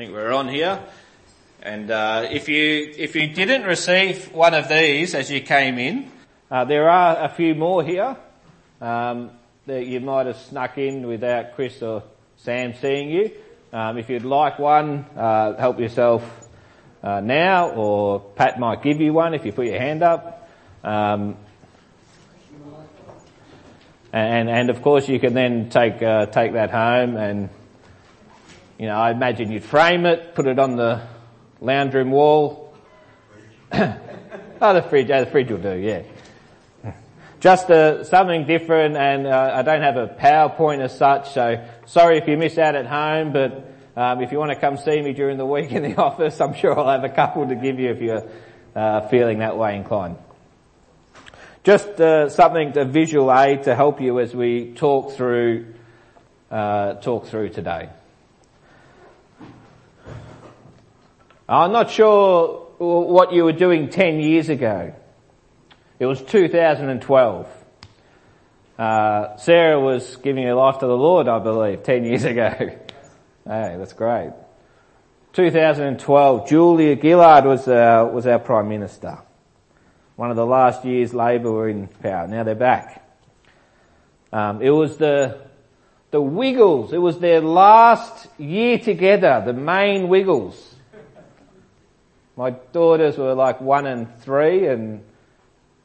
I think we're on here. And uh, if you if you didn't receive one of these as you came in, uh, there are a few more here um, that you might have snuck in without Chris or Sam seeing you. Um, if you'd like one, uh, help yourself uh, now, or Pat might give you one if you put your hand up. Um, and and of course you can then take uh, take that home and you know, I imagine you'd frame it, put it on the lounge room wall. oh, the fridge, oh, the fridge will do, yeah. Just uh, something different and uh, I don't have a PowerPoint as such, so sorry if you miss out at home, but um, if you want to come see me during the week in the office, I'm sure I'll have a couple to give you if you're uh, feeling that way inclined. Just uh, something, a visual aid to help you as we talk through, uh, talk through today. I'm not sure what you were doing 10 years ago. It was 2012. Uh, Sarah was giving her life to the Lord, I believe, 10 years ago. hey, that's great. 2012, Julia Gillard was, uh, was our Prime Minister. One of the last years Labor were in power. Now they're back. Um, it was the, the Wiggles. It was their last year together, the main Wiggles. My daughters were like one and three and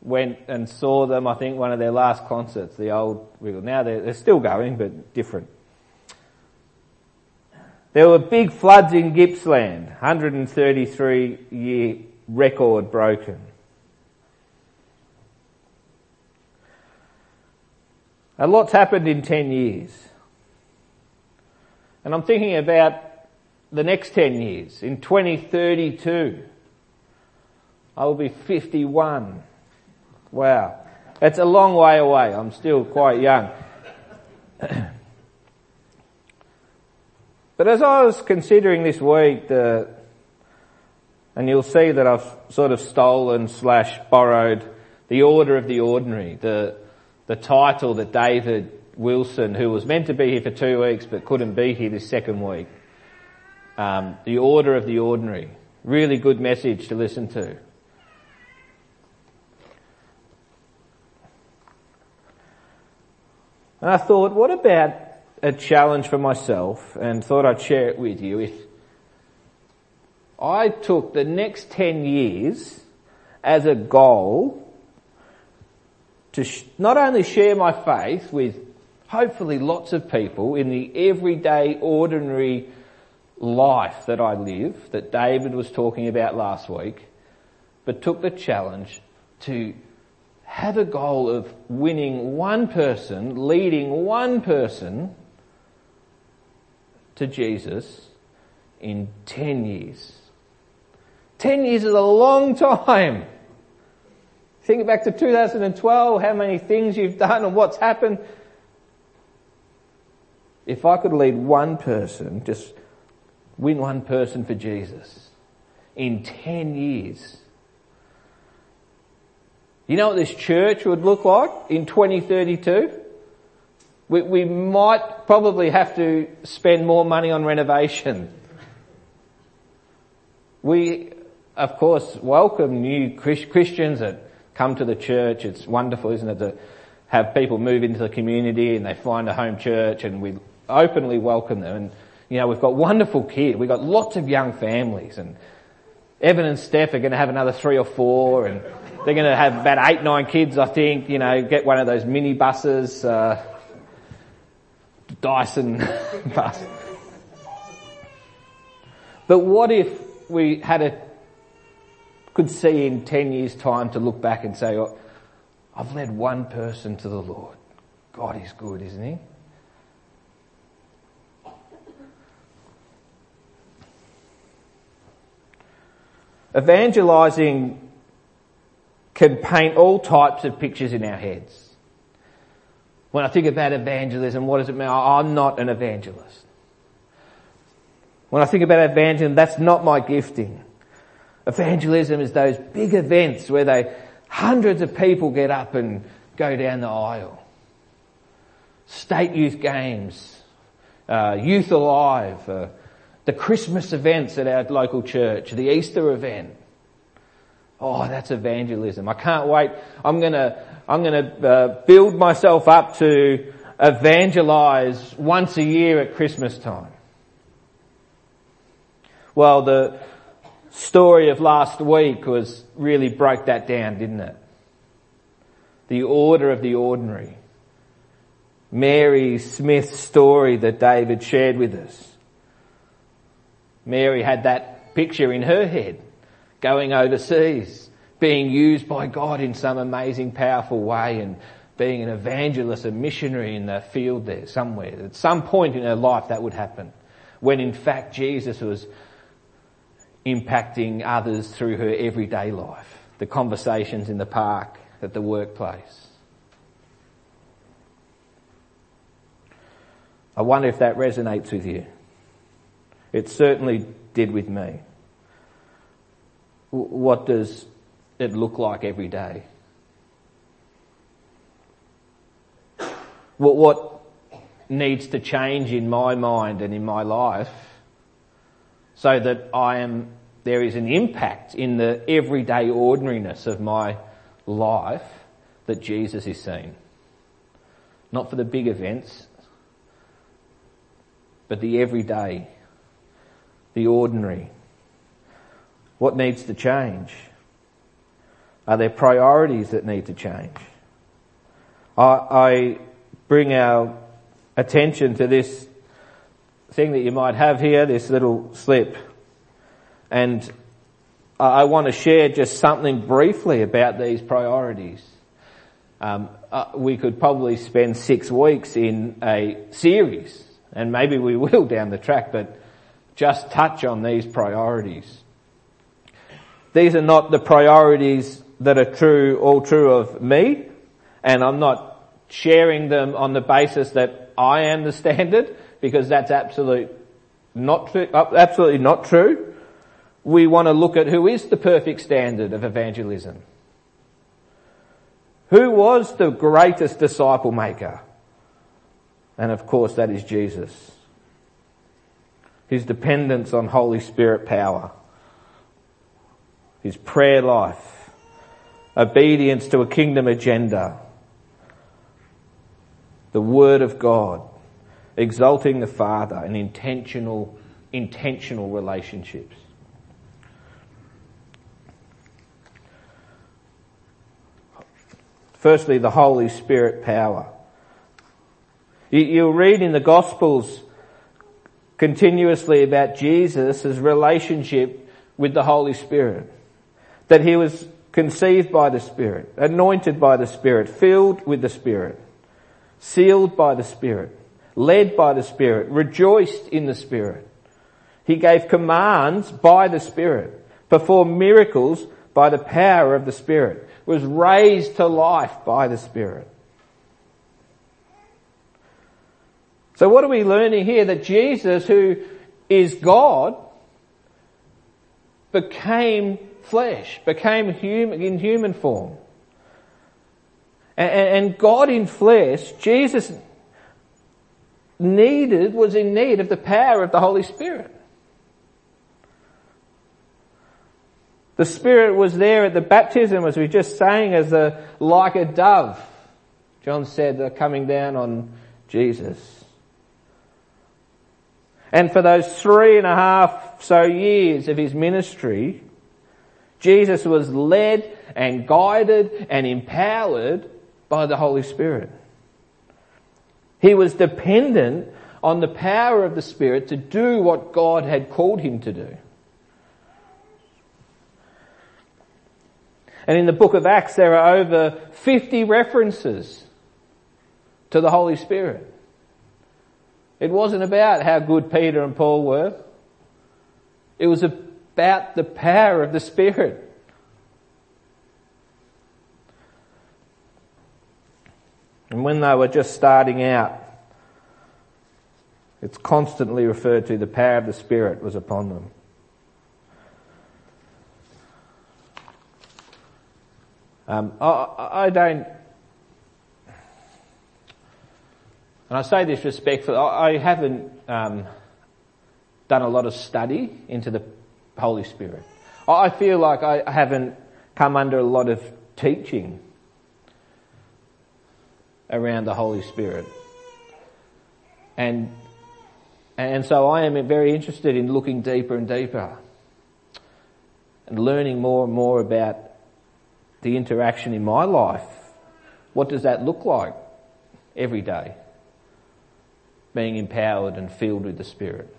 went and saw them, I think, one of their last concerts, the old Wiggle. Now they're, they're still going, but different. There were big floods in Gippsland, 133 year record broken. A lot's happened in 10 years. And I'm thinking about the next 10 years, in 2032, I will be 51. Wow. That's a long way away. I'm still quite young. but as I was considering this week, the, and you'll see that I've sort of stolen slash borrowed the order of the ordinary, the, the title that David Wilson, who was meant to be here for two weeks but couldn't be here this second week, um, the order of the ordinary. Really good message to listen to. And I thought, what about a challenge for myself and thought I'd share it with you if I took the next 10 years as a goal to sh- not only share my faith with hopefully lots of people in the everyday ordinary life that I live, that David was talking about last week, but took the challenge to have a goal of winning one person, leading one person to Jesus in 10 years. 10 years is a long time. Think back to 2012, how many things you've done and what's happened. If I could lead one person, just win one person for Jesus in 10 years. You know what this church would look like in 2032? We, we might probably have to spend more money on renovation. We, of course, welcome new Christians that come to the church. It's wonderful, isn't it, to have people move into the community and they find a home church and we openly welcome them. And you know, we've got wonderful kids. We've got lots of young families and Evan and Steph are going to have another three or four and they're going to have about eight, nine kids, I think, you know, get one of those mini buses, uh, Dyson bus. But what if we had a, could see in 10 years time to look back and say, oh, I've led one person to the Lord. God is good, isn't he? Evangelizing can paint all types of pictures in our heads. When I think about evangelism, what does it mean? I'm not an evangelist. When I think about evangelism, that's not my gifting. Evangelism is those big events where they, hundreds of people get up and go down the aisle. State youth games, uh, youth alive, uh, The Christmas events at our local church, the Easter event. Oh, that's evangelism. I can't wait. I'm gonna, I'm gonna uh, build myself up to evangelize once a year at Christmas time. Well, the story of last week was really broke that down, didn't it? The order of the ordinary. Mary Smith's story that David shared with us. Mary had that picture in her head, going overseas, being used by God in some amazing, powerful way and being an evangelist, a missionary in the field there somewhere. At some point in her life that would happen. When in fact Jesus was impacting others through her everyday life. The conversations in the park, at the workplace. I wonder if that resonates with you. It certainly did with me. What does it look like every day? What, what needs to change in my mind and in my life so that I am, there is an impact in the everyday ordinariness of my life that Jesus is seen. Not for the big events, but the everyday, the ordinary. What needs to change? Are there priorities that need to change? I, I bring our attention to this thing that you might have here, this little slip. And I want to share just something briefly about these priorities. Um, uh, we could probably spend six weeks in a series, and maybe we will down the track, but just touch on these priorities. These are not the priorities that are true, all true of me, and I'm not sharing them on the basis that I am the standard, because that's absolute not true, uh, absolutely not true. We want to look at who is the perfect standard of evangelism. Who was the greatest disciple maker? And of course that is Jesus. His dependence on Holy Spirit power. His prayer life. Obedience to a kingdom agenda the Word of God, exalting the Father and intentional, intentional relationships. Firstly, the Holy Spirit power. You'll read in the Gospels continuously about Jesus' relationship with the Holy Spirit. That he was conceived by the Spirit, anointed by the Spirit, filled with the Spirit sealed by the Spirit, led by the Spirit, rejoiced in the Spirit. He gave commands by the Spirit, performed miracles by the power of the Spirit, was raised to life by the Spirit. So what are we learning here? That Jesus, who is God, became flesh, became human, in human form. And God in flesh, Jesus needed, was in need of the power of the Holy Spirit. The Spirit was there at the baptism, as we just sang, as a, like a dove. John said, coming down on Jesus. And for those three and a half so years of his ministry, Jesus was led and guided and empowered by the Holy Spirit. He was dependent on the power of the Spirit to do what God had called him to do. And in the book of Acts there are over 50 references to the Holy Spirit. It wasn't about how good Peter and Paul were. It was about the power of the Spirit. And when they were just starting out, it's constantly referred to the power of the Spirit was upon them. Um, I, I, don't, and I say this respectfully, I, haven't um, done a lot of study into the Holy Spirit. I feel like I haven't come under a lot of teaching around the Holy Spirit. And, and so I am very interested in looking deeper and deeper and learning more and more about the interaction in my life. What does that look like every day? Being empowered and filled with the Spirit.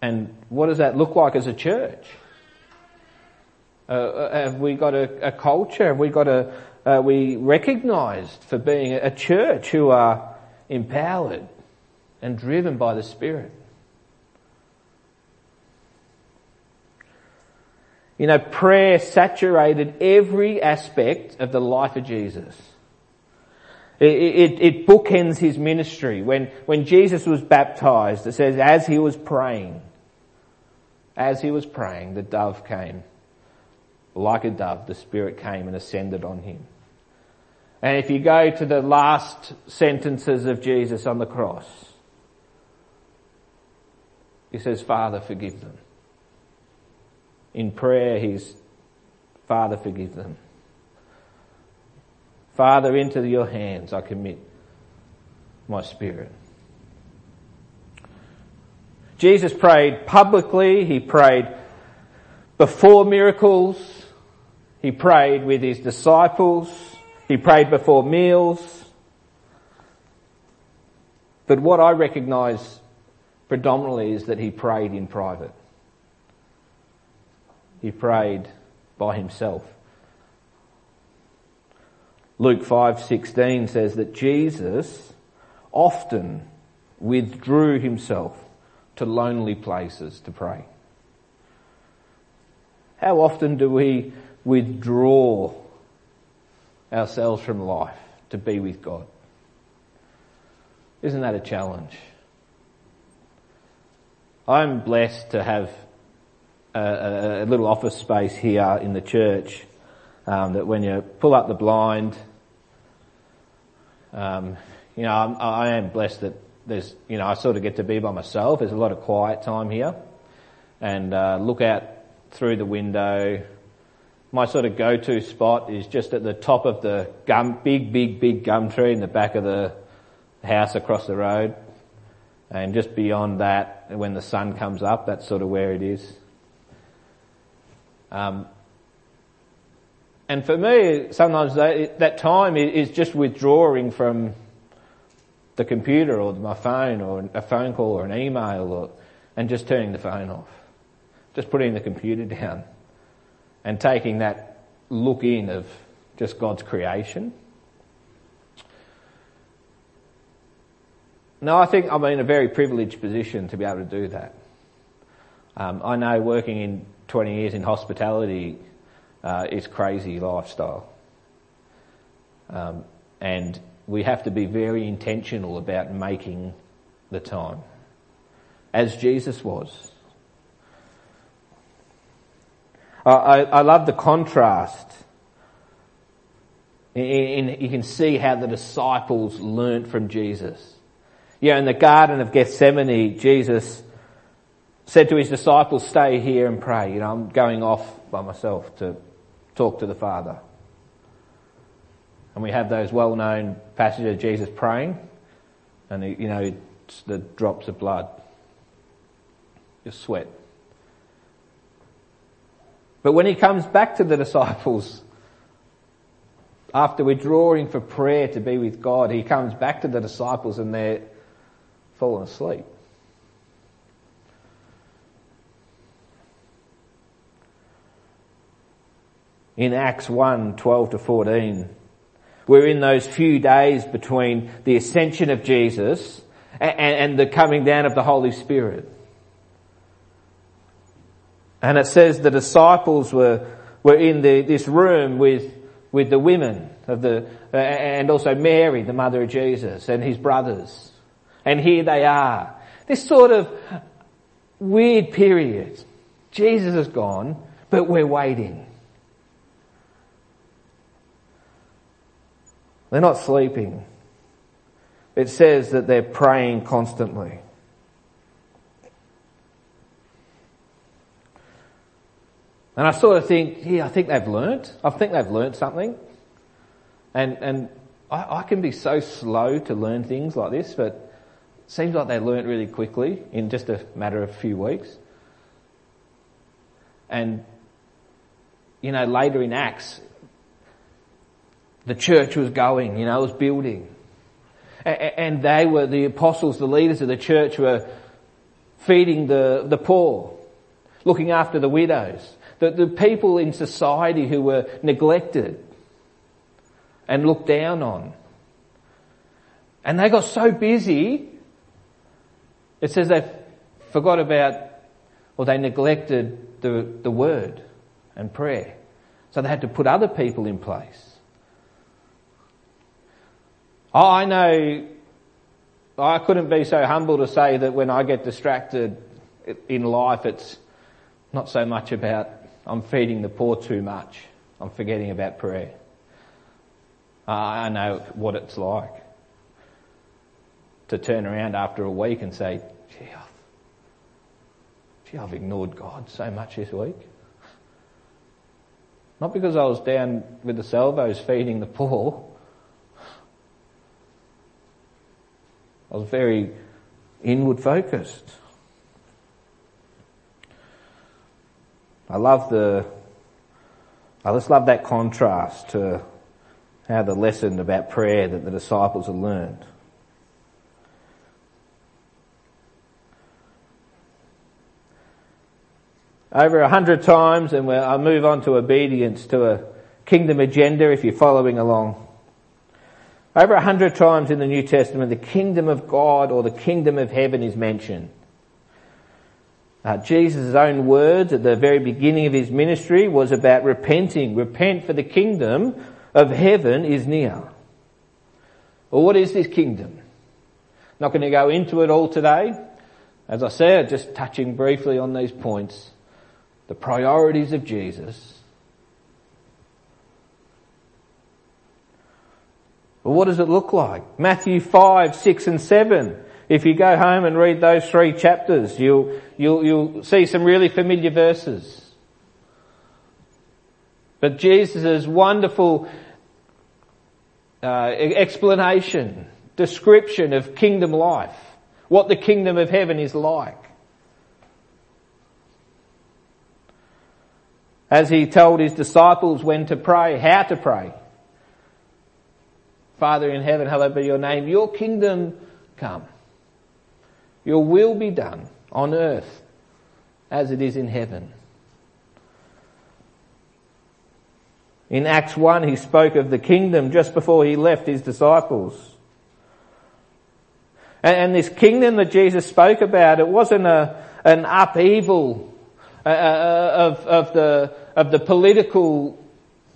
And what does that look like as a church? Uh, uh have we got a, a, culture? Have we got a, are we recognised for being a church who are empowered and driven by the Spirit? You know, prayer saturated every aspect of the life of Jesus. It, it, it, bookends his ministry. When, when Jesus was baptized, it says, as he was praying, as he was praying, the dove came. Like a dove, the Spirit came and ascended on him. And if you go to the last sentences of Jesus on the cross, he says, Father, forgive them. In prayer, he's, Father, forgive them. Father, into your hands I commit my spirit. Jesus prayed publicly, he prayed before miracles, he prayed with his disciples, he prayed before meals. But what I recognise predominantly is that he prayed in private. He prayed by himself. Luke 5:16 says that Jesus often withdrew himself to lonely places to pray. How often do we withdraw ourselves from life to be with God. Isn't that a challenge? I'm blessed to have a, a little office space here in the church um, that when you pull up the blind, um, you know, I'm, I am blessed that there's, you know, I sort of get to be by myself. There's a lot of quiet time here and uh, look out through the window, my sort of go-to spot is just at the top of the gum, big, big, big gum tree in the back of the house across the road. And just beyond that, when the sun comes up, that's sort of where it is. Um, and for me, sometimes that, that time is just withdrawing from the computer or my phone or a phone call or an email or, and just turning the phone off. Just putting the computer down and taking that look in of just God's creation. No, I think I'm in a very privileged position to be able to do that. Um, I know working in 20 years in hospitality uh, is crazy lifestyle. Um, and we have to be very intentional about making the time. As Jesus was. I, I love the contrast. In, in, you can see how the disciples learnt from Jesus. Yeah, in the Garden of Gethsemane, Jesus said to his disciples, stay here and pray. You know, I'm going off by myself to talk to the Father. And we have those well-known passages of Jesus praying and, you know, the drops of blood, your sweat. But when he comes back to the disciples, after withdrawing for prayer to be with God, he comes back to the disciples and they're fallen asleep. In Acts 1, 12 to 14, we're in those few days between the ascension of Jesus and, and the coming down of the Holy Spirit. And it says the disciples were, were in the, this room with, with the women of the, and also Mary, the mother of Jesus, and his brothers. And here they are. This sort of weird period. Jesus is gone, but we're waiting. They're not sleeping. it says that they're praying constantly. And I sort of think, yeah, I think they've learnt. I think they've learnt something. And, and I, I can be so slow to learn things like this, but it seems like they learnt really quickly in just a matter of a few weeks. And, you know, later in Acts, the church was going, you know, it was building. And they were, the apostles, the leaders of the church were feeding the, the poor, looking after the widows, the, the people in society who were neglected and looked down on. And they got so busy, it says they forgot about, or they neglected the, the word and prayer. So they had to put other people in place. Oh, I know I couldn't be so humble to say that when I get distracted in life, it's not so much about I'm feeding the poor too much. I'm forgetting about prayer. I know what it's like to turn around after a week and say, gee, I've, gee, I've ignored God so much this week. Not because I was down with the salvos feeding the poor, I was very inward focused. I love the, I just love that contrast to how the lesson about prayer that the disciples had learned. Over a hundred times, and I move on to obedience to a kingdom agenda if you're following along. Over a hundred times in the New Testament, the kingdom of God or the kingdom of heaven is mentioned. Uh, Jesus' own words at the very beginning of his ministry was about repenting. Repent for the kingdom of heaven is near. Well, what is this kingdom? Not going to go into it all today. As I said, just touching briefly on these points. The priorities of Jesus Well, what does it look like? Matthew 5, 6 and 7. If you go home and read those three chapters, you'll, you'll, you'll see some really familiar verses. But Jesus' wonderful uh, explanation, description of kingdom life, what the kingdom of heaven is like. As he told his disciples when to pray, how to pray. Father in heaven, hallowed be your name. Your kingdom come. Your will be done on earth as it is in heaven. In Acts 1, he spoke of the kingdom just before he left his disciples. And, this kingdom that Jesus spoke about, it wasn't a, an upheaval uh, uh, of, of, the, of the political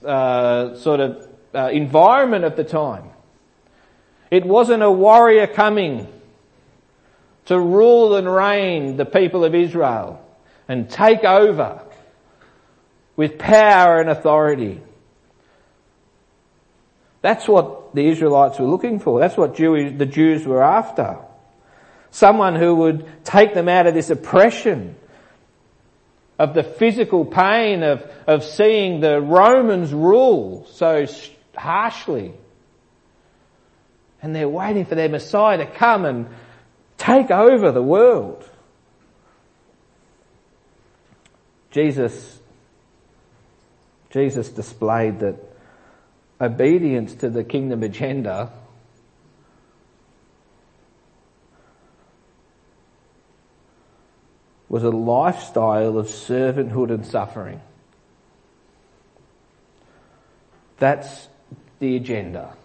uh, sort of uh, environment of the time. It wasn't a warrior coming to rule and reign the people of Israel and take over with power and authority. That's what the Israelites were looking for. That's what the Jews were after. Someone who would take them out of this oppression of the physical pain of, of seeing the Romans rule so harshly and they're waiting for their Messiah to come and take over the world. Jesus, Jesus displayed that obedience to the kingdom agenda was a lifestyle of servanthood and suffering. That's the agenda.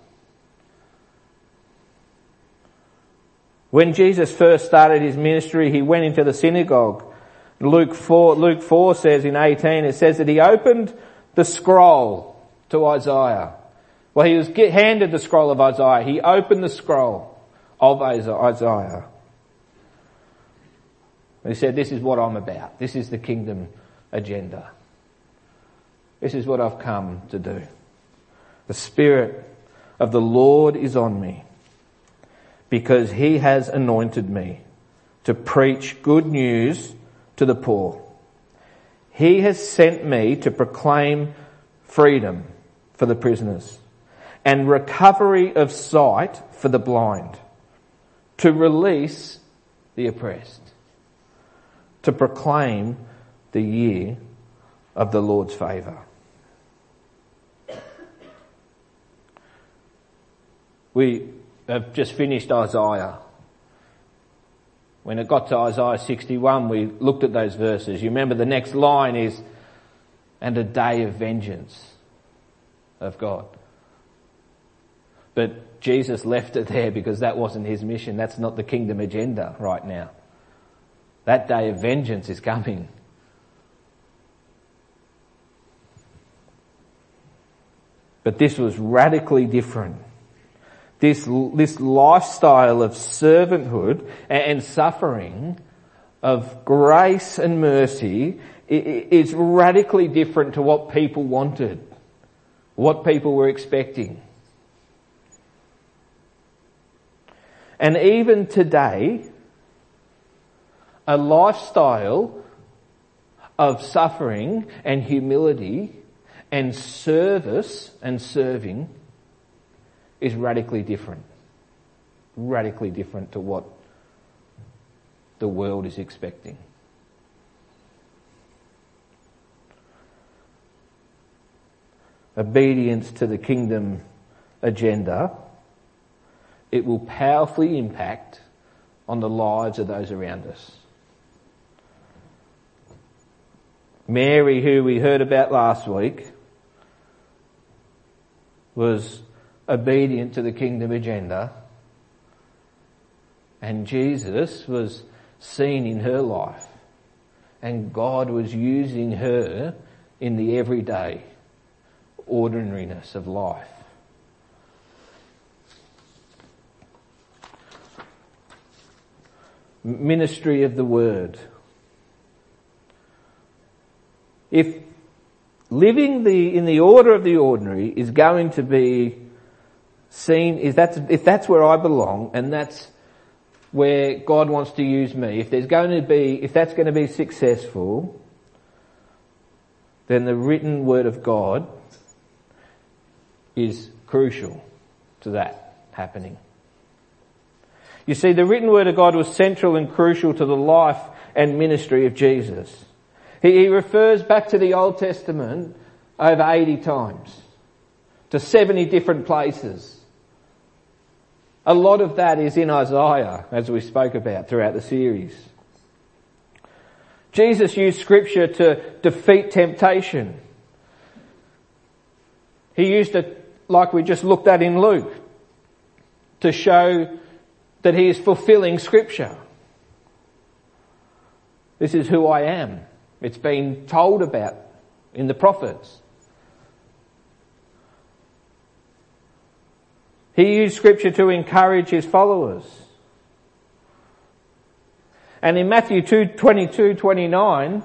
When Jesus first started his ministry, he went into the synagogue. Luke 4, Luke 4 says in 18, it says that he opened the scroll to Isaiah. Well, he was handed the scroll of Isaiah. He opened the scroll of Isaiah. He said, this is what I'm about. This is the kingdom agenda. This is what I've come to do. The Spirit of the Lord is on me because he has anointed me to preach good news to the poor. He has sent me to proclaim freedom for the prisoners and recovery of sight for the blind, to release the oppressed, to proclaim the year of the Lord's favour. We have just finished Isaiah. When it got to Isaiah 61, we looked at those verses. You remember the next line is, and a day of vengeance of God. But Jesus left it there because that wasn't his mission. That's not the kingdom agenda right now. That day of vengeance is coming. But this was radically different. This, this lifestyle of servanthood and suffering, of grace and mercy, is radically different to what people wanted, what people were expecting. And even today, a lifestyle of suffering and humility and service and serving is radically different. Radically different to what the world is expecting. Obedience to the kingdom agenda, it will powerfully impact on the lives of those around us. Mary, who we heard about last week, was obedient to the kingdom agenda. And Jesus was seen in her life. And God was using her in the everyday ordinariness of life. Ministry of the Word. If living the, in the order of the ordinary is going to be seen, is that's, if that's where I belong and that's where God wants to use me, if there's going to be, if that's going to be successful, then the written word of God is crucial to that happening. You see, the written word of God was central and crucial to the life and ministry of Jesus. He, he refers back to the Old Testament over 80 times, to 70 different places. A lot of that is in Isaiah, as we spoke about throughout the series. Jesus used scripture to defeat temptation. He used it like we just looked at in Luke to show that he is fulfilling scripture. This is who I am. It's been told about in the prophets. He used scripture to encourage his followers. And in Matthew 2, 22, 29,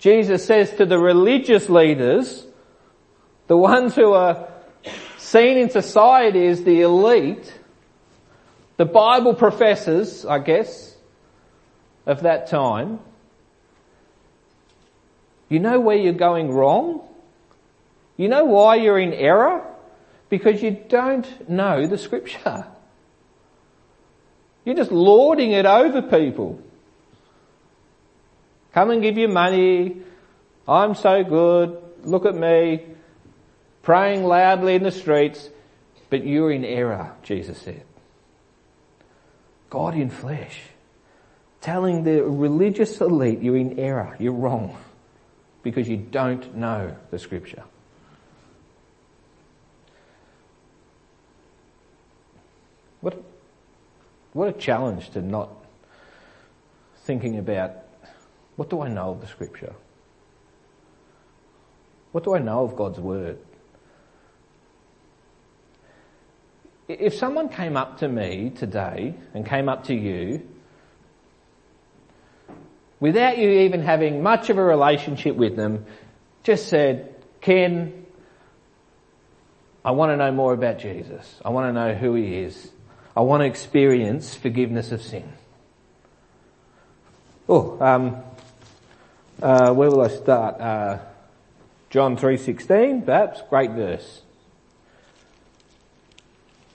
Jesus says to the religious leaders, the ones who are seen in society as the elite, the Bible professors, I guess, of that time, you know where you're going wrong? You know why you're in error? Because you don't know the scripture. You're just lording it over people. Come and give you money. I'm so good. Look at me. Praying loudly in the streets. But you're in error, Jesus said. God in flesh telling the religious elite you're in error, you're wrong, because you don't know the scripture. What, what a challenge to not thinking about what do I know of the scripture? What do I know of God's word? If someone came up to me today and came up to you without you even having much of a relationship with them, just said, Ken, I want to know more about Jesus. I want to know who he is. I want to experience forgiveness of sin. Oh, um, uh, where will I start? Uh, John 3.16, perhaps, great verse.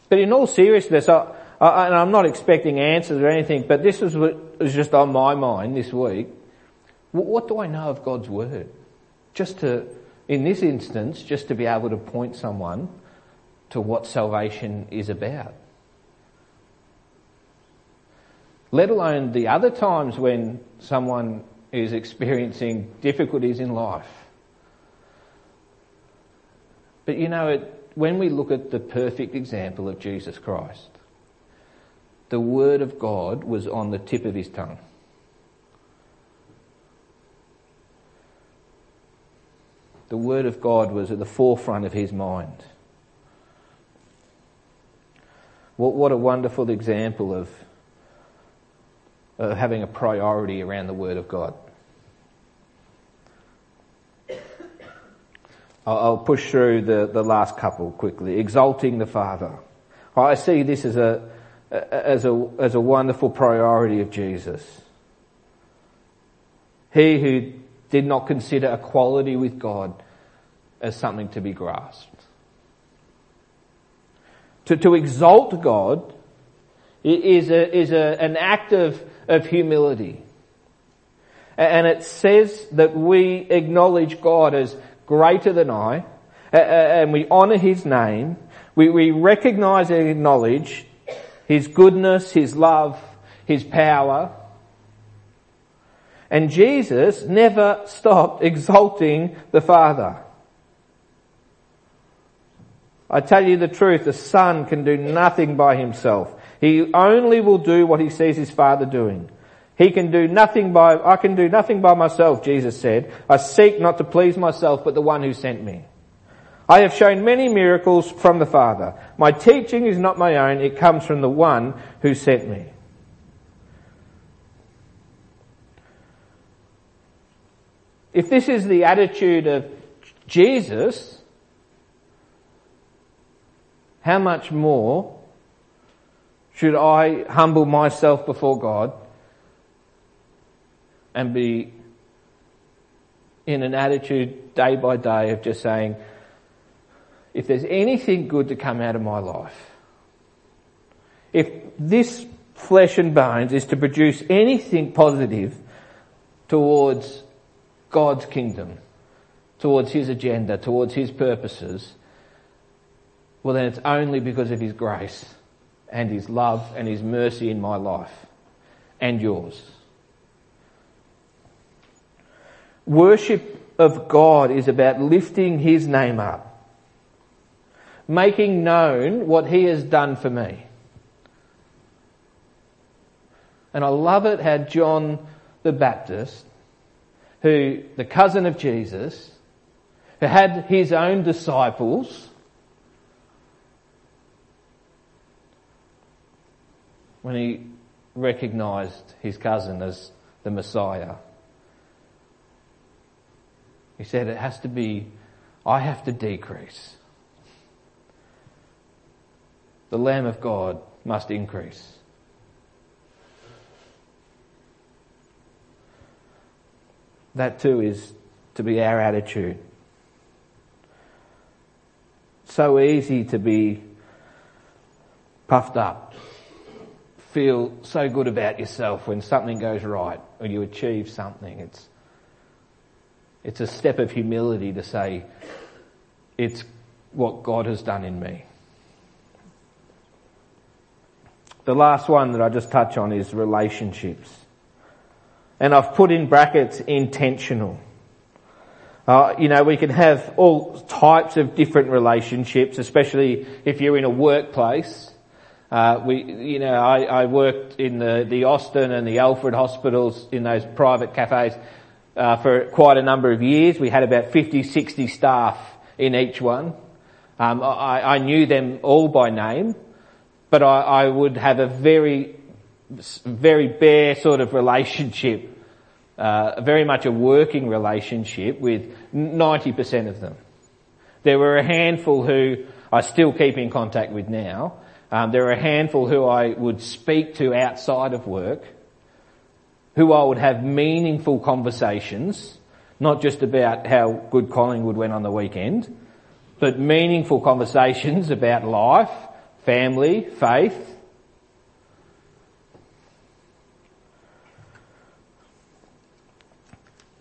But in all seriousness, I, I, and I'm not expecting answers or anything, but this is what was just on my mind this week. What do I know of God's Word? Just to, in this instance, just to be able to point someone to what salvation is about. Let alone the other times when someone is experiencing difficulties in life. But you know, it, when we look at the perfect example of Jesus Christ, the Word of God was on the tip of his tongue. The Word of God was at the forefront of his mind. What, what a wonderful example of, of having a priority around the Word of God. I'll push through the, the last couple quickly. Exalting the Father. I see this as a, as a, as a wonderful priority of Jesus. He who did not consider equality with God as something to be grasped. To, to exalt God is, a, is a, an act of, of humility. And it says that we acknowledge God as greater than I, and we honour His name. We, we recognise and acknowledge His goodness, His love, His power. And Jesus never stopped exalting the Father. I tell you the truth, the Son can do nothing by himself. He only will do what he sees his Father doing. He can do nothing by, I can do nothing by myself, Jesus said. I seek not to please myself, but the one who sent me. I have shown many miracles from the Father. My teaching is not my own, it comes from the one who sent me. If this is the attitude of Jesus, how much more should I humble myself before God and be in an attitude day by day of just saying, if there's anything good to come out of my life, if this flesh and bones is to produce anything positive towards God's kingdom, towards His agenda, towards His purposes, well then it's only because of His grace and His love and His mercy in my life and yours. Worship of God is about lifting His name up, making known what He has done for me. And I love it how John the Baptist, who, the cousin of Jesus, who had his own disciples, when he recognized his cousin as the Messiah. He said it has to be, I have to decrease. The Lamb of God must increase. That too is to be our attitude. So easy to be puffed up, feel so good about yourself when something goes right, when you achieve something. It's it's a step of humility to say, it's what God has done in me. The last one that I just touch on is relationships. And I've put in brackets intentional. Uh, you know, we can have all types of different relationships, especially if you're in a workplace. Uh, we, you know, I, I worked in the, the Austin and the Alfred hospitals in those private cafes uh, for quite a number of years. We had about 50, 60 staff in each one. Um, I, I, knew them all by name, but I, I, would have a very, very bare sort of relationship, uh, very much a working relationship with 90% of them. There were a handful who I still keep in contact with now. Um, there are a handful who I would speak to outside of work, who I would have meaningful conversations, not just about how good Collingwood went on the weekend, but meaningful conversations about life, family, faith.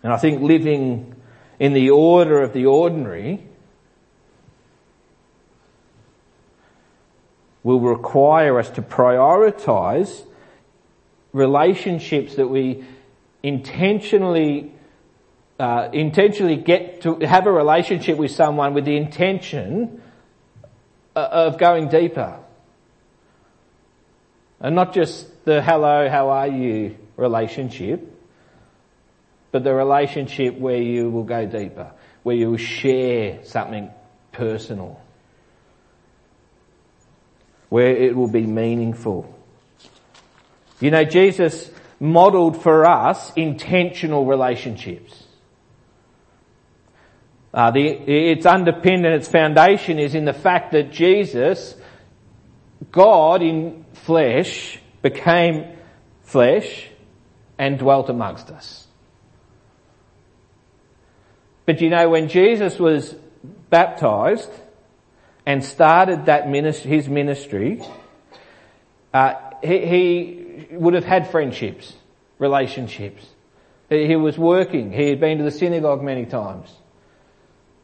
And I think living in the order of the ordinary will require us to prioritize relationships that we intentionally uh, intentionally get to have a relationship with someone with the intention uh, of going deeper. And not just the hello, how are you relationship, but the relationship where you will go deeper, where you will share something personal, where it will be meaningful. You know, Jesus modeled for us intentional relationships. Uh, the, its underpinned and its foundation is in the fact that Jesus, God in flesh, became flesh and dwelt amongst us. But you know, when Jesus was baptized and started that ministry, his ministry, uh, he, he would have had friendships, relationships. He was working. He had been to the synagogue many times.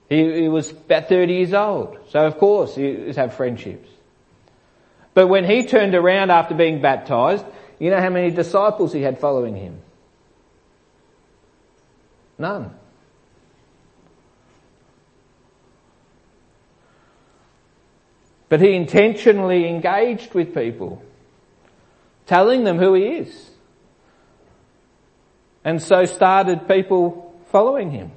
He, he was about 30 years old. So of course he was have friendships. But when he turned around after being baptized, you know how many disciples he had following him? None. But he intentionally engaged with people, telling them who he is. And so started people following him.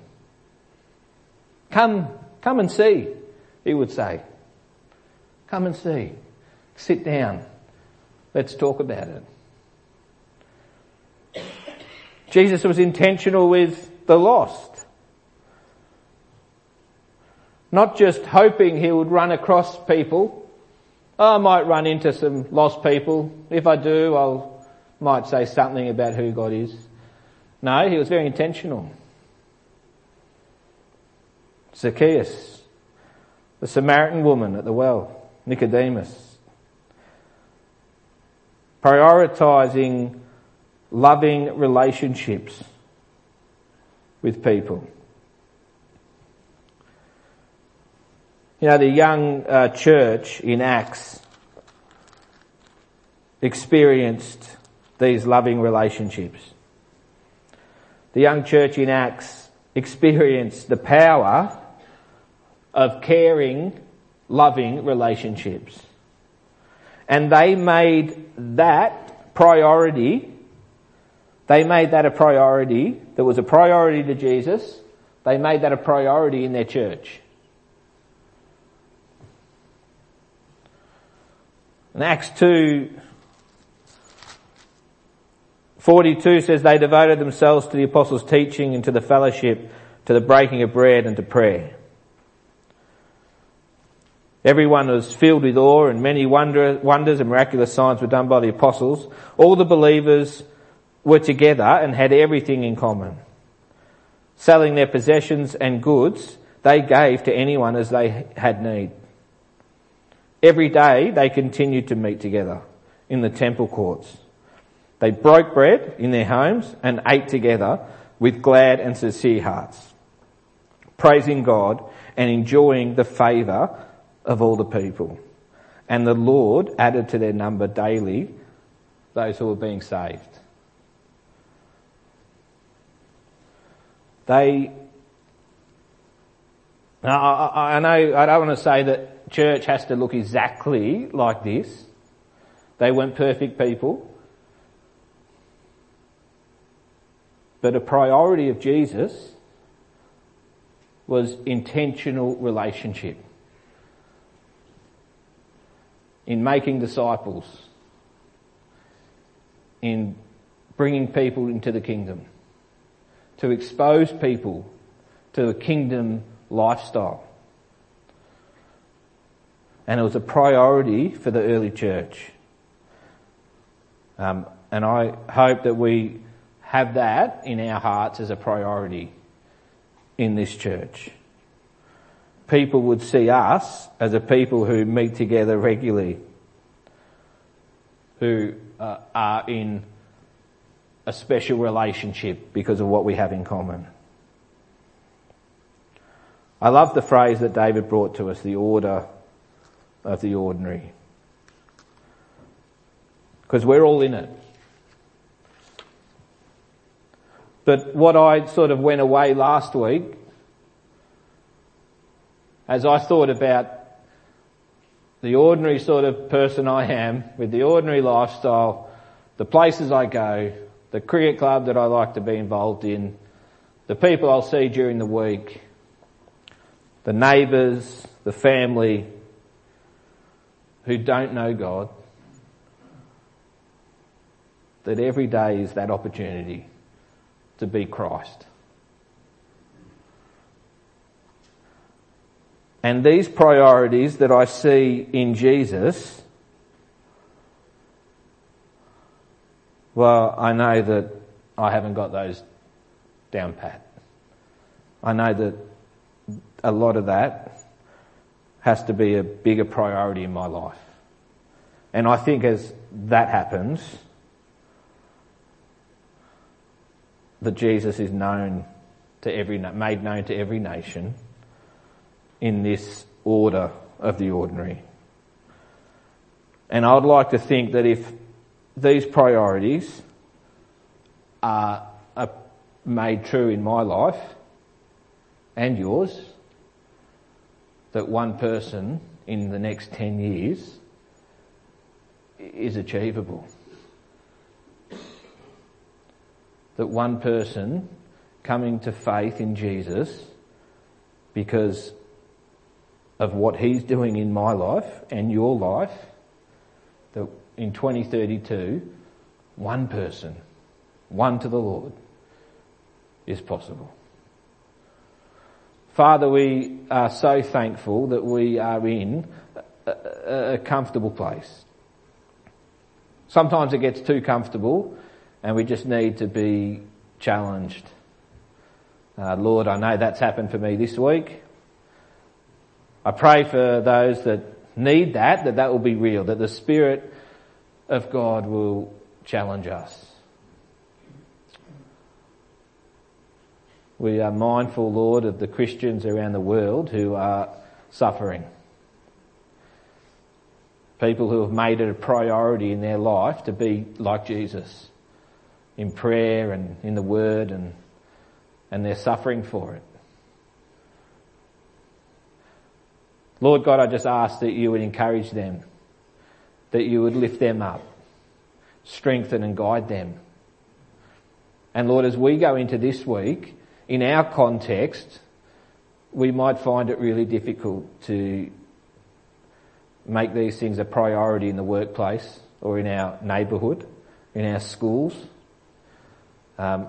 Come, come and see, he would say. Come and see. Sit down. Let's talk about it. Jesus was intentional with the lost. Not just hoping he would run across people. I might run into some lost people. If I do, I'll might say something about who God is. No, he was very intentional. Zacchaeus, the Samaritan woman at the well, Nicodemus. Prioritizing loving relationships with people. You know, the young uh, church in Acts experienced these loving relationships. The young church in Acts experienced the power of caring, loving relationships. And they made that priority, they made that a priority that was a priority to Jesus. They made that a priority in their church. In Acts 2, 42 says they devoted themselves to the apostles' teaching and to the fellowship, to the breaking of bread and to prayer. Everyone was filled with awe and many wonder, wonders and miraculous signs were done by the apostles. All the believers were together and had everything in common. Selling their possessions and goods, they gave to anyone as they had need. Every day they continued to meet together in the temple courts. They broke bread in their homes and ate together with glad and sincere hearts, praising God and enjoying the favour of all the people. And the Lord added to their number daily those who were being saved. They, I, I know, I don't want to say that church has to look exactly like this. They weren't perfect people. But a priority of Jesus was intentional relationship in making disciples, in bringing people into the kingdom, to expose people to a kingdom lifestyle. And it was a priority for the early church. Um, and I hope that we have that in our hearts as a priority in this church. People would see us as a people who meet together regularly, who uh, are in a special relationship because of what we have in common. I love the phrase that David brought to us, the order of the ordinary. Because we're all in it. But what I sort of went away last week, as I thought about the ordinary sort of person I am, with the ordinary lifestyle, the places I go, the cricket club that I like to be involved in, the people I'll see during the week, the neighbours, the family who don't know God, that every day is that opportunity to be Christ. And these priorities that I see in Jesus, well, I know that I haven't got those down pat. I know that a lot of that has to be a bigger priority in my life. And I think as that happens, that Jesus is known to every, made known to every nation in this order of the ordinary. And I'd like to think that if these priorities are, are made true in my life and yours, that one person in the next 10 years is achievable. That one person coming to faith in Jesus because of what he's doing in my life and your life, that in 2032, one person, won to the Lord, is possible. Father, we are so thankful that we are in a, a, comfortable place. Sometimes it gets too comfortable and we just need to be challenged. Uh, Lord, I know that's happened for me this week. I pray for those that need that, that that will be real, that the Spirit of God will challenge us. We are mindful, Lord, of the Christians around the world who are suffering. People who have made it a priority in their life to be like Jesus in prayer and in the Word and, and they're suffering for it. Lord God, I just ask that you would encourage them, that you would lift them up, strengthen and guide them. And Lord, as we go into this week, in our context, we might find it really difficult to make these things a priority in the workplace or in our neighbourhood, in our schools. Um,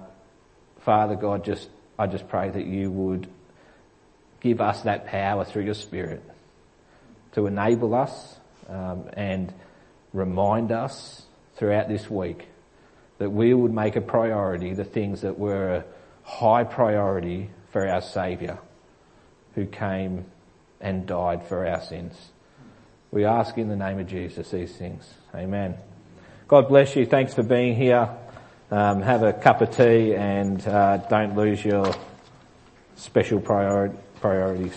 Father God, just I just pray that you would give us that power through your Spirit to enable us um, and remind us throughout this week that we would make a priority the things that were high priority for our Saviour who came and died for our sins. We ask in the name of Jesus these things. Amen. God bless you. Thanks for being here. Um, have a cup of tea and uh, don't lose your special priori- priorities.